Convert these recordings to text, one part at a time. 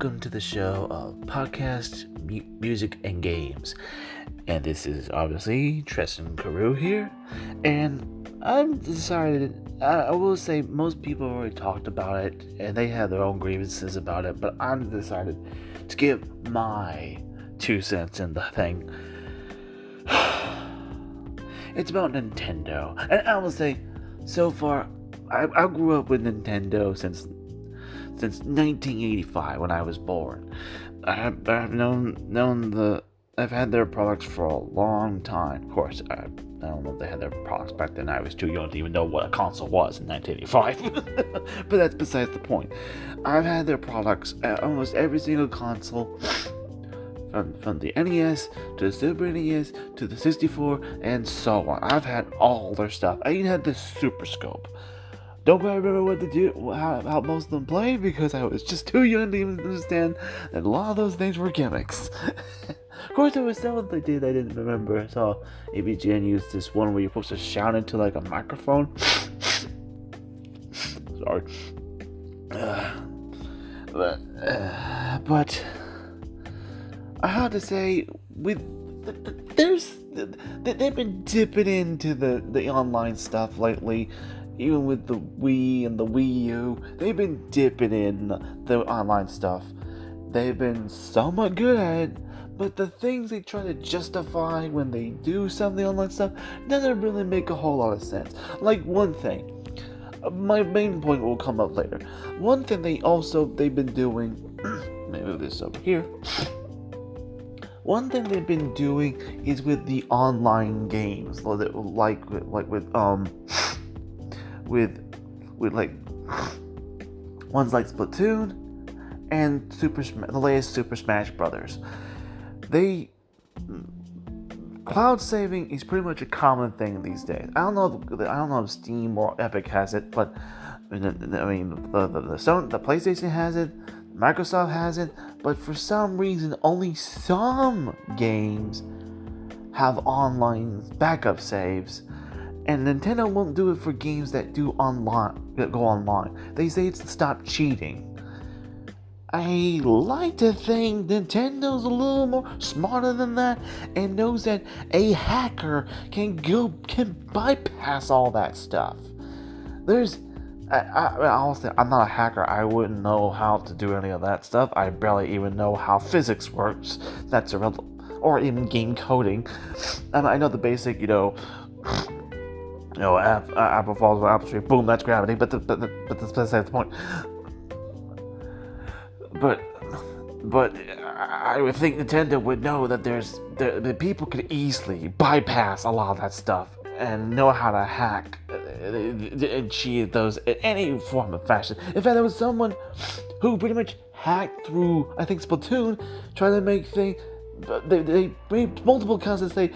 welcome to the show of podcast, mu- music, and games. And this is obviously Tristan Carew here, and I'm decided. I, will say most people already talked about it, and they had their own grievances about it. But I'm decided to give my two cents in the thing. it's about Nintendo, and I will say, so far, I, I grew up with Nintendo since since 1985 when I was born. I've, I've known known the I've had their products for a long time. Of course, I, I don't know if they had their products back then. I was too young to even know what a console was in 1985. but that's besides the point. I've had their products at almost every single console. From, from the NES to the Super NES to the 64 and so on. I've had all their stuff. I even had the Super Scope. Don't quite remember what to do, how, how most of them played because I was just too young to even understand that a lot of those things were gimmicks. of course, there was that they did I didn't remember. I saw AVGN used this one where you're supposed to shout into like a microphone. Sorry. Uh, but, uh, but I have to say, with there's they've been dipping into the the online stuff lately even with the Wii and the Wii U, they've been dipping in the online stuff. They've been somewhat good at it, but the things they try to justify when they do some of the online stuff doesn't really make a whole lot of sense. Like one thing, my main point will come up later. One thing they also they've been doing, let me move this over here. One thing they've been doing is with the online games, like like with um with with like ones like Splatoon and Super the latest Super Smash Brothers. They cloud saving is pretty much a common thing these days. I don't know. If, I don't know if Steam or Epic has it, but I mean the the the, Sony, the PlayStation has it, Microsoft has it, but for some reason only some games have online backup saves and Nintendo won't do it for games that do online that go online. They say it's to stop cheating. I like to think Nintendo's a little more smarter than that and knows that a hacker can go can bypass all that stuff. There's I, I, honestly, I'm not a hacker. I wouldn't know how to do any of that stuff. I barely even know how physics works. That's irrelevant. Or even game coding. And I know the basic, you know, know, app, uh, apple falls on apple tree, boom, that's gravity. But the, but the, but that's the point. But but I would think Nintendo would know that there's the, people could easily bypass a lot of that stuff and know how to hack and uh, cheat those in any form of fashion. In fact, there was someone who pretty much hacked through, I think, Splatoon, trying to make things. They, they made multiple accounts that say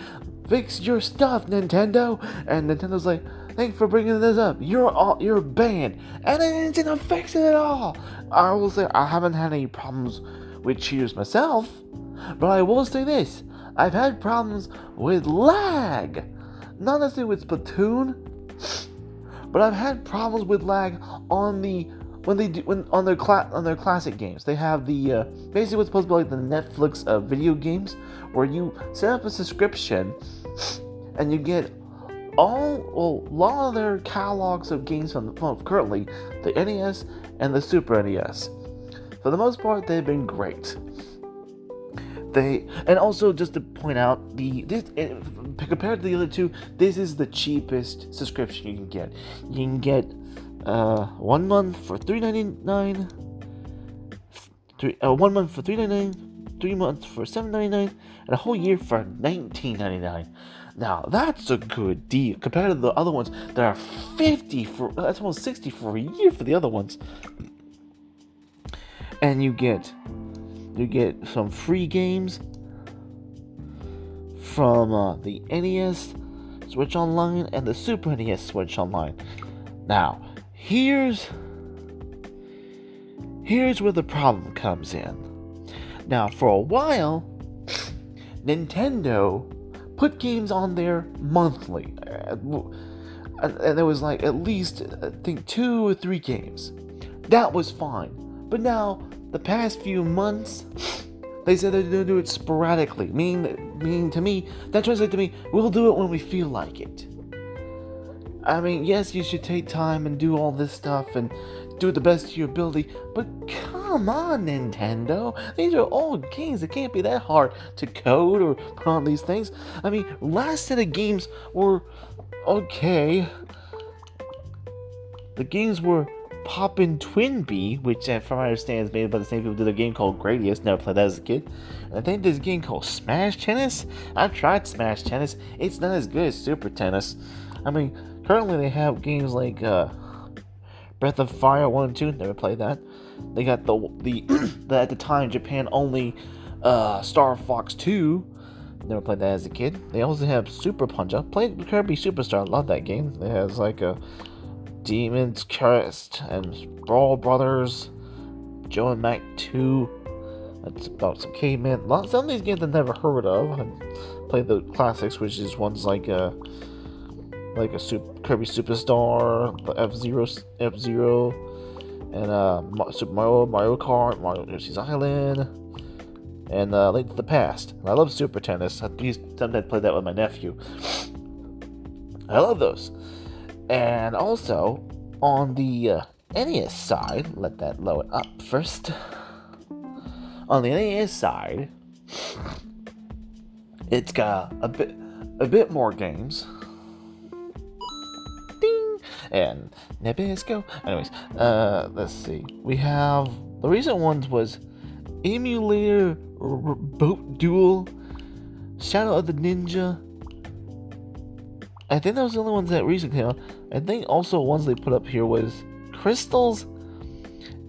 fix your stuff, Nintendo. And Nintendo's like, thanks for bringing this up. You're all you're banned, and it didn't fix it at all. I will say I haven't had any problems with cheaters myself, but I will say this: I've had problems with lag, not necessarily with Splatoon, but I've had problems with lag on the when they do when on their cla- on their classic games. They have the uh, basically what's supposed to be like the Netflix of video games, where you set up a subscription and you get all well, a lot of their catalogs of games from, from currently the NES and the Super NES. For the most part, they've been great. They and also just to point out the this compared to the other two, this is the cheapest subscription you can get. You can get uh, one month for three ninety nine. Three uh, one month for three ninety nine, three months for seven ninety nine, and a whole year for nineteen ninety nine. Now that's a good deal compared to the other ones that are 50 for that's almost 60 for a year for the other ones. And you get you get some free games from uh, the NES Switch Online and the Super NES Switch Online. Now, here's here's where the problem comes in. Now, for a while, Nintendo put games on there monthly. Uh, and there was like at least, I think, two or three games. That was fine. But now the past few months, they said they're gonna do it sporadically. Meaning, meaning to me, that translates to me, we'll do it when we feel like it. I mean, yes, you should take time and do all this stuff and do the best of your ability, but come on, Nintendo. These are all games. It can't be that hard to code or put on these things. I mean, last set of games were okay. The games were Poppin' Twinbee, which, from my understanding, is made by the same people who did a game called Gradius. Never played that as a kid. And I think there's a game called Smash Tennis. I've tried Smash Tennis. It's not as good as Super Tennis. I mean, currently they have games like uh, Breath of Fire 1 and 2. Never played that. They got the the, the at the time Japan only uh, Star Fox 2. Never played that as a kid. They also have Super Punch Out. Played Kirby Superstar. Love that game. It has like a Demon's Crest and Brawl Brothers, Joe and Mac 2. That's about some caveman. Some of these games I've never heard of. I played the classics, which is ones like a like a Super, Kirby Superstar, F Zero, F Zero, and uh, Super Mario, Mario Kart, Mario Yoshi's Island, and uh, Link to the Past. And I love Super Tennis. I used sometimes play that with my nephew. I love those. And also, on the uh, NES side, let that load up first. On the NES side, it's got a bit, a bit more games. And Nabisco. Anyways, uh, let's see. We have the recent ones was Eliminator Boat Duel, Shadow of the Ninja, I think that was the only ones that recently came out. I think also ones they put up here was Crystalis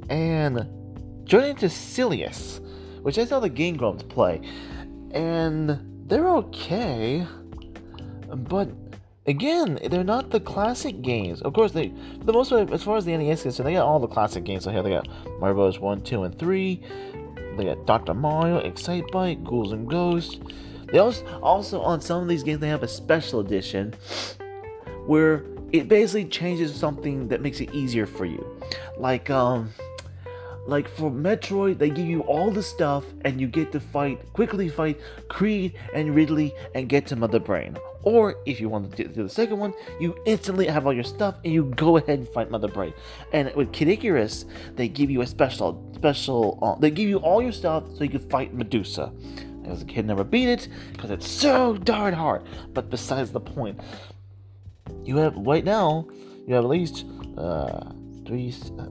and Journey to Silius, which I saw the Game Grumps play. And they're okay, but again, they're not the classic games. Of course, they for the most part, as far as the NES is concerned, they got all the classic games. So here they got Mario Bros. 1, 2, and 3. They got Dr. Mario, Excitebike, Ghouls and Ghosts. They also, also on some of these games they have a special edition where it basically changes something that makes it easier for you. Like um like for Metroid, they give you all the stuff and you get to fight quickly fight Kraid and Ridley and get to Mother Brain. Or if you want to do the second one, you instantly have all your stuff and you go ahead and fight Mother Brain. And with Kid Icarus, they give you a special special. Uh, they give you all your stuff so you can fight Medusa. As a kid, never beat it because it's so darn hard. But besides the point, you have right now you have at least uh, 3, uh,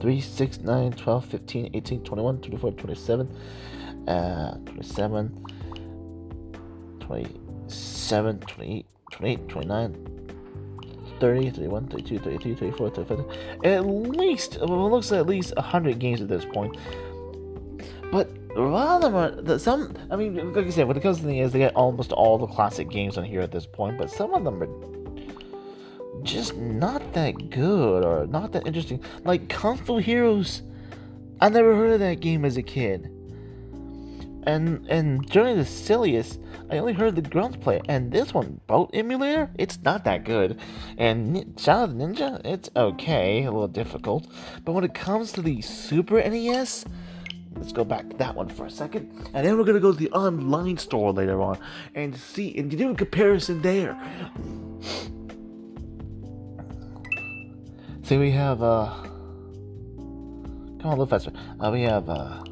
3 6 9 12 15 18 21 24 27 uh, 27 27 28 28 29 30, 31, 32, 33, 34, 35, at least, it looks like at least 100 games at this point. But are some. I mean, like I said, when it comes to the is, they get almost all the classic games on here at this point, but some of them are just not that good or not that interesting. Like Kung Fu Heroes, I never heard of that game as a kid. And and Journey to Silius, I only heard the Grumps play. And this one, Boat Eliminator, it's not that good. And Shadow of the Ninja, it's okay, a little difficult. But when it comes to the Super NES, Let's go back to that one for a second. And then we're to go to the online store later on and see and do a comparison there. See, we have, uh, come on, a little faster. Uh, we have, uh,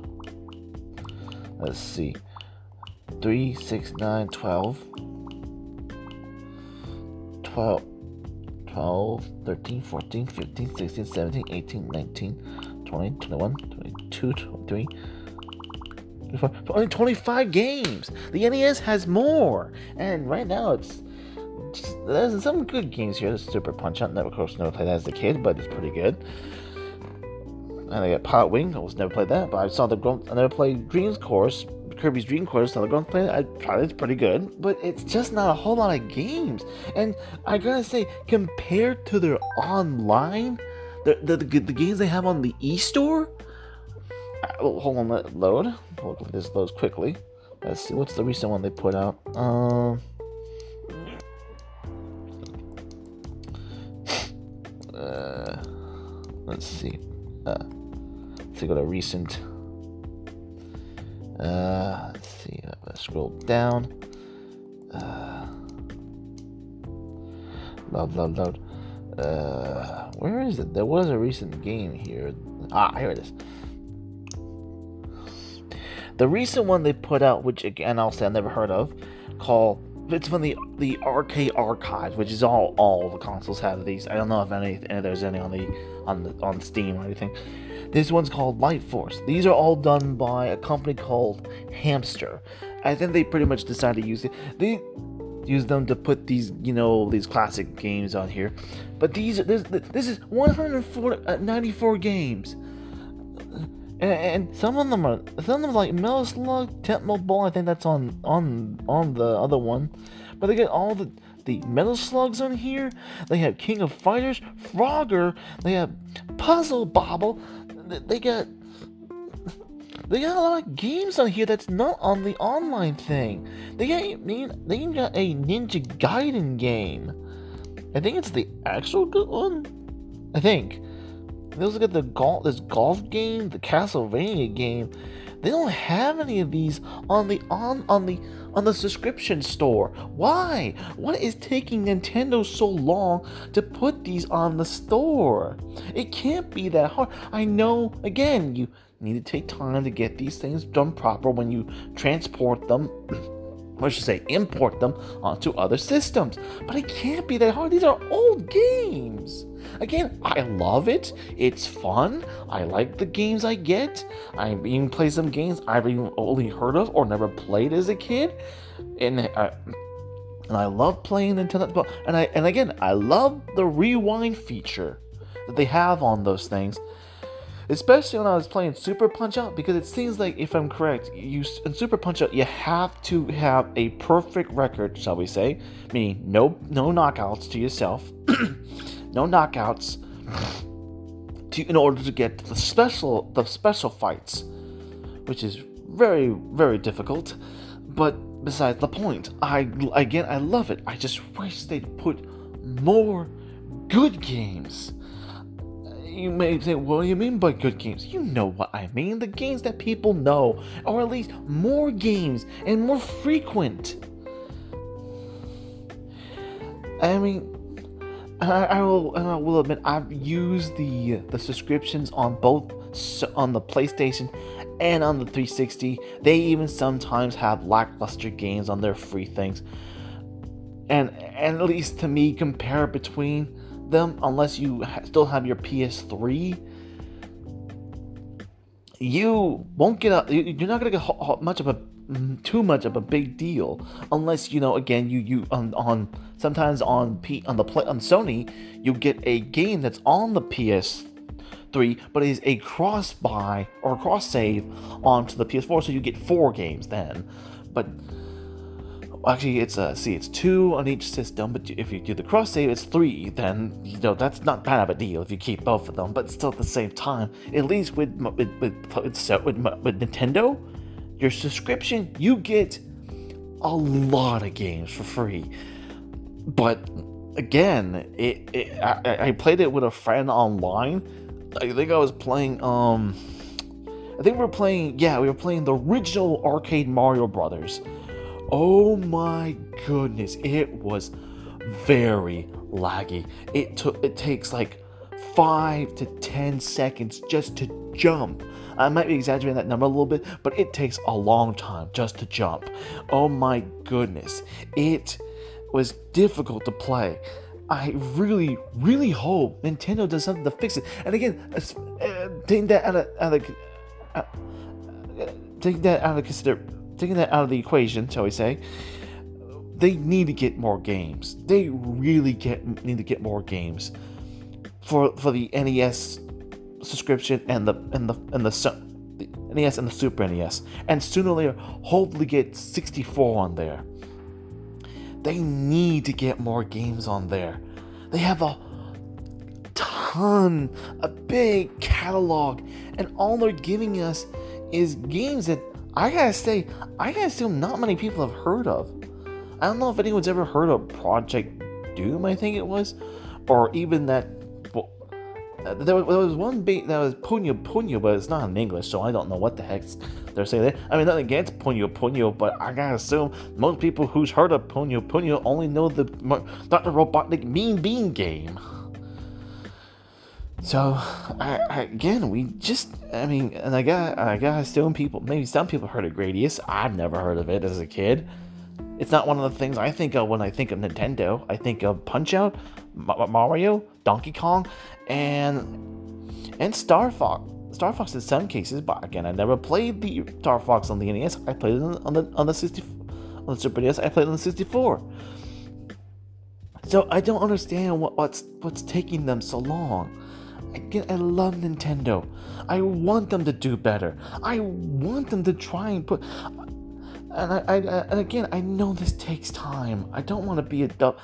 let's see, 3, 6, 9, 12, 12, 12, 13, 14, 15, 16, 17, 18, 19, 20, 21, 22, 23, 24, only 25 games. The NES has more. And right now it's just, there's some good games here. There's Super Punch Out. Never, course, never played that as a kid, but it's pretty good. And I got Pilotwing. I was never played that, but I saw the I never played Dreams Course. Kirby's Dream Course, the Grumps played it. I tried it, it's pretty good, but it's just not a whole lot of games. And I gotta say, compared to their online, the, the, the, the games they have on the e-store, uh, hold on, let load. Hopefully this loads quickly. Let's see, what's the recent one they put out? Um, uh, let's see. Uh, to go to recent. Uh, let's see. Gonna scroll down. Uh, load, load. Uh, where is it? There was a recent game here. Ah, here it is. The recent one they put out, which again I'll say I never heard of, called it's from the the arcade archives, which is all all the consoles have these. I don't know if any if there's any on the on the on Steam or anything. This one's called Light Force. These are all done by a company called Hamster. I think they pretty much decided to use it. They use them to put these, you know, these classic games on here. But these, this, this is 194 uh, games. And, and, some of them are some of them are like Metal Slug, Tecmo Bowl. I think that's on on on the other one, but they get all the the Metal Slugs on here. They have King of Fighters, Frogger. They have Puzzle Bobble. They got they got a lot of games on here that's not on the online thing. They got they, they even got a Ninja Gaiden game. I think it's the actual good one. I think. Let's look at the golf this golf game, the Castlevania game. They don't have any of these on the on on the on the subscription store. Why? What is taking Nintendo so long to put these on the store? It can't be that hard. I know again, you need to take time to get these things done proper when you transport them I should say import them onto other systems. But it can't be that hard. These are old games. Again, I love it. It's fun. I like the games I get. I even play some games I've even only heard of or never played as a kid. And uh, and I love playing Nintendo. And I and again, I love the rewind feature that they have on those things especially when I was playing Super Punch Out, because it seems like, if I'm correct, you in Super Punch Out you have to have a perfect record, shall we say, meaning no no knockouts to yourself, no knockouts, to in order to get the special the special fights, which is very very difficult. But besides the point, I again I love it. I just wish they'd put more good games you may say, what do you mean by good games? You know what I mean. The games that people know, or at least more games and more frequent. I mean, I, I will, I will admit, I've used the the subscriptions on both on the PlayStation and on the 360. They even sometimes have lackluster games on their free things. And, and at least to me, compare between them unless you still have your PS3. You won't get a. You're not gonna get much of a too much of a big deal unless you know again you you on on sometimes on P on the play on Sony you get a game that's on the PS3 but is a cross buy or cross save onto the PS4 so you get four games then but actually it's uh see it's two on each system but if you do the cross save it's three then you know that's not bad of a deal if you keep both of them but still at the same time at least with with with, with, with, with nintendo your subscription you get a lot of games for free. But again it, it I, I played it with a friend online. I think i was playing um i think we were playing yeah we were playing the original arcade mario brothers Oh my goodness, it was very laggy. It took it takes like 5 to 10 seconds just to jump. I might be exaggerating that number a little bit, but it takes a long time just to jump. Oh my goodness. It was difficult to play. I really, really hope Nintendo does something to fix it. And again, uh, taking that out of, out of uh, taking that out of consider taking that out of the equation, shall we say, they need to get more games. They really get need to get more games for for the NES subscription and the and the and the, the NES and the Super NES, and sooner or later, hopefully get 64 on there. They need to get more games on there. They have a ton, a big catalog, and all they're giving us is games that I gotta say, I gotta assume not many people have heard of. I don't know if anyone's ever heard of Project Doom, I think it was, or even that. there was, there was one beat that was Puyo Puyo, but it's not in English, so I don't know what the heck they're saying there. I mean, nothing against Puyo Puyo, but I gotta assume most people who's heard of Puyo Puyo only know the Dr. Robotnik Mean Bean game. So, I, I, again, we just, I mean, and I got, I got assume people, maybe some people heard of Gradius. I've never heard of it as a kid. It's not one of the things I think of when I think of Nintendo. I think of Punch Out, Mario, Donkey Kong, and and Star Fox. Star Fox in some cases, but again, I never played the Star Fox on the NES. I played it on the on the 60 on the Super NES. I played on the 64. So I don't understand what, what's what's taking them so long. I love Nintendo. I want them to do better. I want them to try and put and I, I, and again, I know this takes time. I don't want to be a,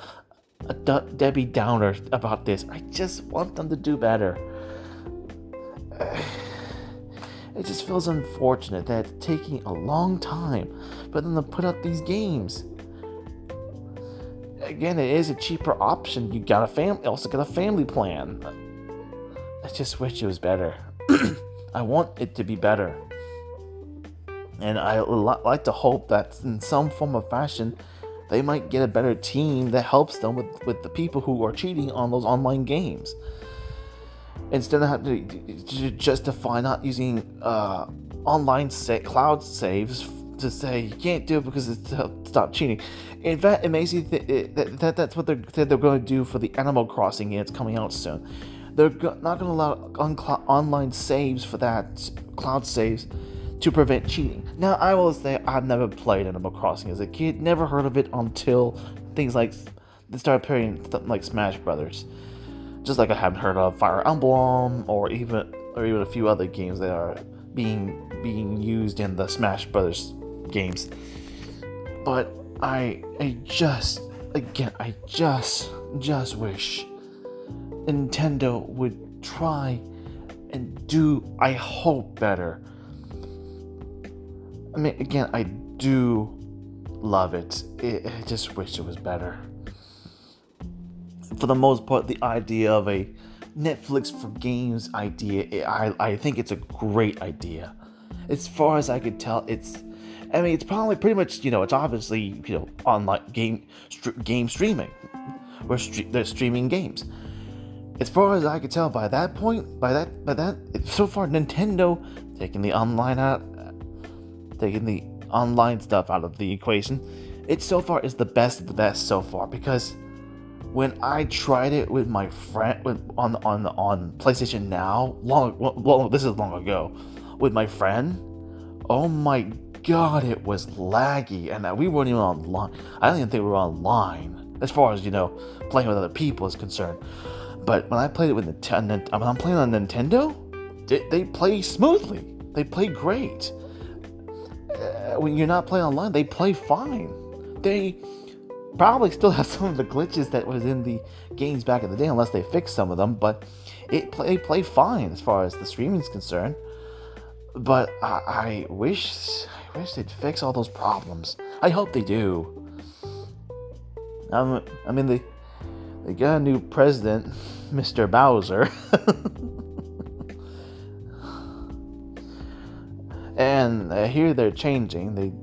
a Debbie Downer about this. I just want them to do better. It just feels unfortunate that it's taking a long time for them to put out these games. Again, it is a cheaper option. You got a family, also got a family plan. I just wish it was better. I want it to be better. And I like to hope that in some form of fashion, they might get a better team that helps them with, with the people who are cheating on those online games. Instead of having to justify not using uh, online sa- cloud saves to say you can't do it because it's to stop cheating. In fact, it makes you that, that that's what they're, they're going to do for the Animal Crossing. It's coming out soon. They're not going to allow on- online saves for that cloud saves to prevent cheating. Now, I will say I've never played Animal Crossing as a kid, never heard of it until things like they started appearing like Smash Brothers. Just like I haven't heard of Fire Emblem or even or even a few other games that are being being used in the Smash Brothers games. But I I just again I just just wish Nintendo would try and do I hope better I mean, again, I do love it. it. I just wish it was better. For the most part, the idea of a Netflix for games idea, eh, I, I think it's a great idea. As far as I could tell, it's I mean, it's probably pretty much, you know, it's obviously, you know, online game st- game streaming. Where they're streaming games. As far as I could tell, by that point, by that, by that, so far, Nintendo taking the online out, uh, taking the online stuff out of the equation, it so far is the best of the best so far because when I tried it with my friend with, on on on PlayStation Now, long this is long ago, with my friend, oh my god, it was laggy, and that we weren't even online. I don't even think we were online as far as you know playing with other people is concerned. But when I played it with uh, Nintendo, um, when I'm playing on Nintendo, they, they play smoothly. They play great uh, when you're not playing online, they play fine. They probably still have some of the glitches that was in the games back in the day, unless they fix some of them. But it play, they play fine as far as the streaming is concerned. But I, I wish I wish they'd fix all those problems. I hope they do. Um, I mean they they got a new president, Mr. Bowser. and uh, here they're changing. They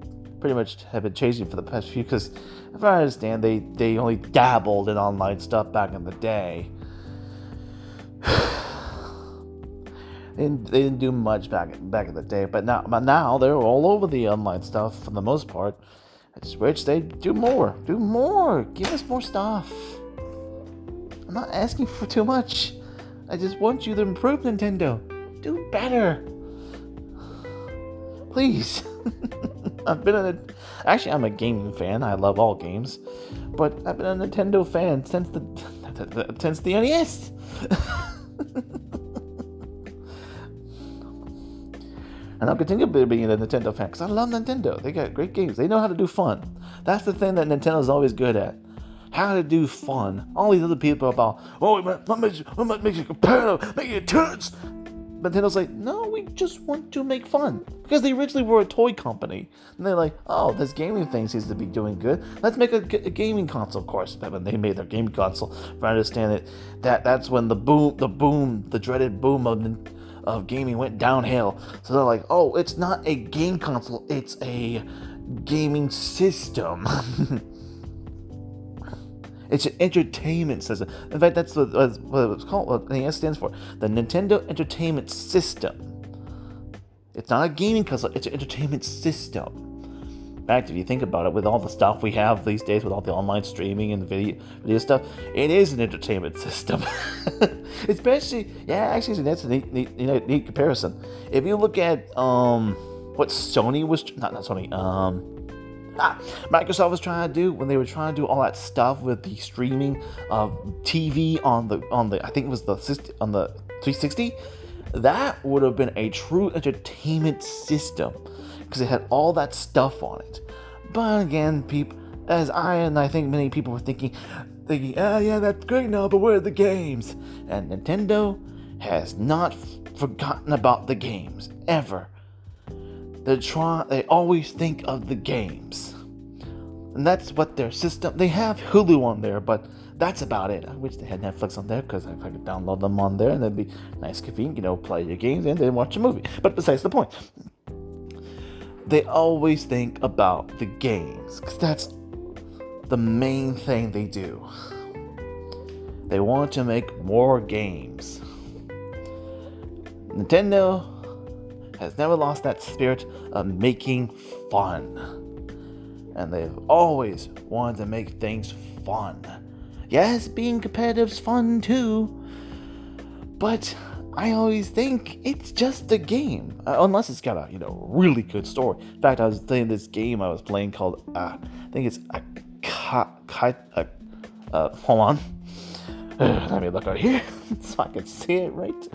pretty much have been changing for the past few because, if I understand, they they only dabbled in online stuff back in the day. they, didn't, they didn't do much back back in the day, but now but now they're all over the online stuff for the most part. I just wish they do more, do more, give us more stuff. I'm not asking for too much. I just want you to improve Nintendo. Do better. Please. I've been a actually I'm a gaming fan. I love all games, but I've been a Nintendo fan since the since the NES. and I'll continue being a Nintendo fan because I love Nintendo. They got great games. They know how to do fun. That's the thing that Nintendo's always good at. How to do fun. All these other people about, oh, what makes you, what makes you competitive, make it turns Nintendo's like, no, we just want to make fun because they originally were a toy company, and they're like, oh, this gaming thing seems to be doing good. Let's make a, a gaming console. Of course, when they made their gaming console, if I understand it, that that's when the boom, the boom, the dreaded boom of of gaming went downhill. So they're like, oh, it's not a game console, it's a gaming system. It's an entertainment system. In fact, that's what, it's called. What the S stands for. The Nintendo Entertainment System. It's not a gaming console. It's an entertainment system. In fact, if you think about it, with all the stuff we have these days, with all the online streaming and video video stuff, it is an entertainment system. Especially, yeah, actually, that's a neat, neat, neat, neat comparison. If you look at um, what Sony was, not not Sony, um, Microsoft was trying to do when they were trying to do all that stuff with the streaming of TV on the on the I think it was the on the 360. That would have been a true entertainment system because it had all that stuff on it. But again, people, as I and I think many people were thinking, thinking, oh yeah, that's great now, but where are the games? And Nintendo has not forgotten about the games ever. They try. They always think of the games, and that's what their system. They have Hulu on there, but that's about it. I wish they had Netflix on there because I could download them on there, and that'd be nice, convenient. You know, play your games and then watch a movie. But besides the point, they always think about the games because that's the main thing they do. They want to make more games. Nintendo has never lost that spirit of making fun. And they've always wanted to make things fun. Yes, being competitive's fun too, but I always think it's just a game, uh, unless it's got a you know really good story. In fact, I was playing this game I was playing called uh, I think it's a. Uh, uh, hold on, let me look out here so I can see it right.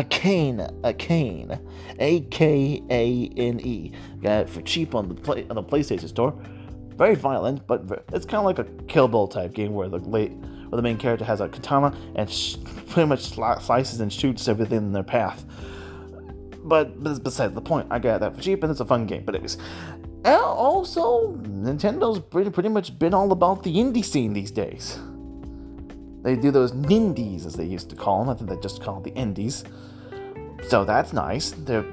A cane, a cane, A K A N E. Got it for cheap on the play on the PlayStation Store. Very violent, but it's kind of like a Kill Bill type game where the late where the main character has a katana and sh- pretty much slices and shoots everything in their path. But besides the point, I got that for cheap and it's a fun game. But anyways, also Nintendo's pretty pretty much been all about the indie scene these days. They do those nindies, as they used to call them. I think they just call the indies. So that's nice. They're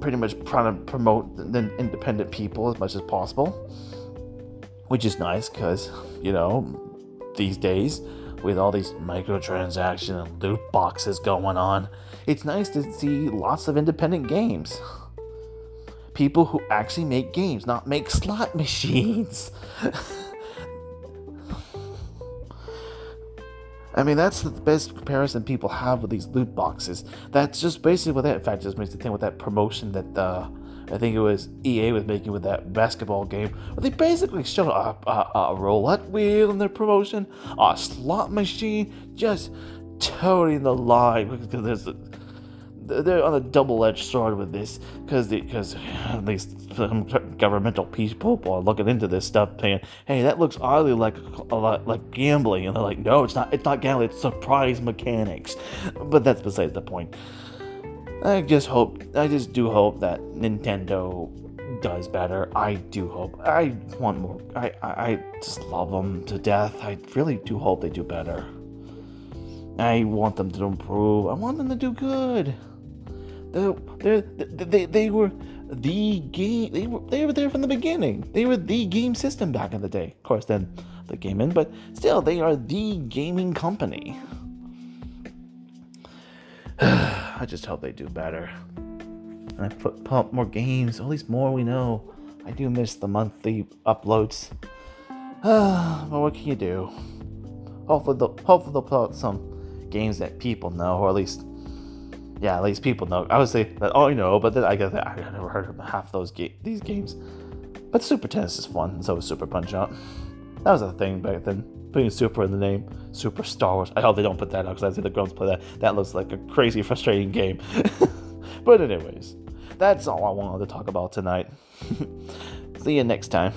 pretty much trying to promote the independent people as much as possible, which is nice because, you know, these days, with all these microtransaction and loot boxes going on, it's nice to see lots of independent games. People who actually make games, not make slot machines. I mean, that's the best comparison people have with these loot boxes. That's just basically what that, in fact, just makes the thing with that promotion that uh, I think it was EA was making with that basketball game. Where they basically showed a, a, a roulette wheel in their promotion, a slot machine, just toting the line because there's they're on a double-edged sword with this because because at least some governmental people are looking into this stuff, saying, "Hey, that looks oddly like a lot like gambling," and they're like, "No, it's not. It's not gambling. It's surprise mechanics." But that's besides the point. I just hope, I just do hope that Nintendo does better. I do hope. I want more. I I, I just love them to death. I really do hope they do better. I want them to improve. I want them to do good. They they they were the game. They were they were there from the beginning. They were the game system back in the day. Of course, then the game in, but still, they are the gaming company. I just hope they do better. And I put pump more games. At least more we know. I do miss the monthly uploads. but what can you do? Hopefully, they'll, hopefully they'll put out some games that people know, or at least yeah, at least people know. I would say that oh, you know, but then I guess I never heard of half those ga- these games. But Super Tennis is fun, and so is Super Punch Out. That was a thing back then. Putting Super in the name, Super Star Wars. I hope they don't put that out because I see the girls play that. That looks like a crazy, frustrating game. but anyways, that's all I wanted to talk about tonight. see you next time.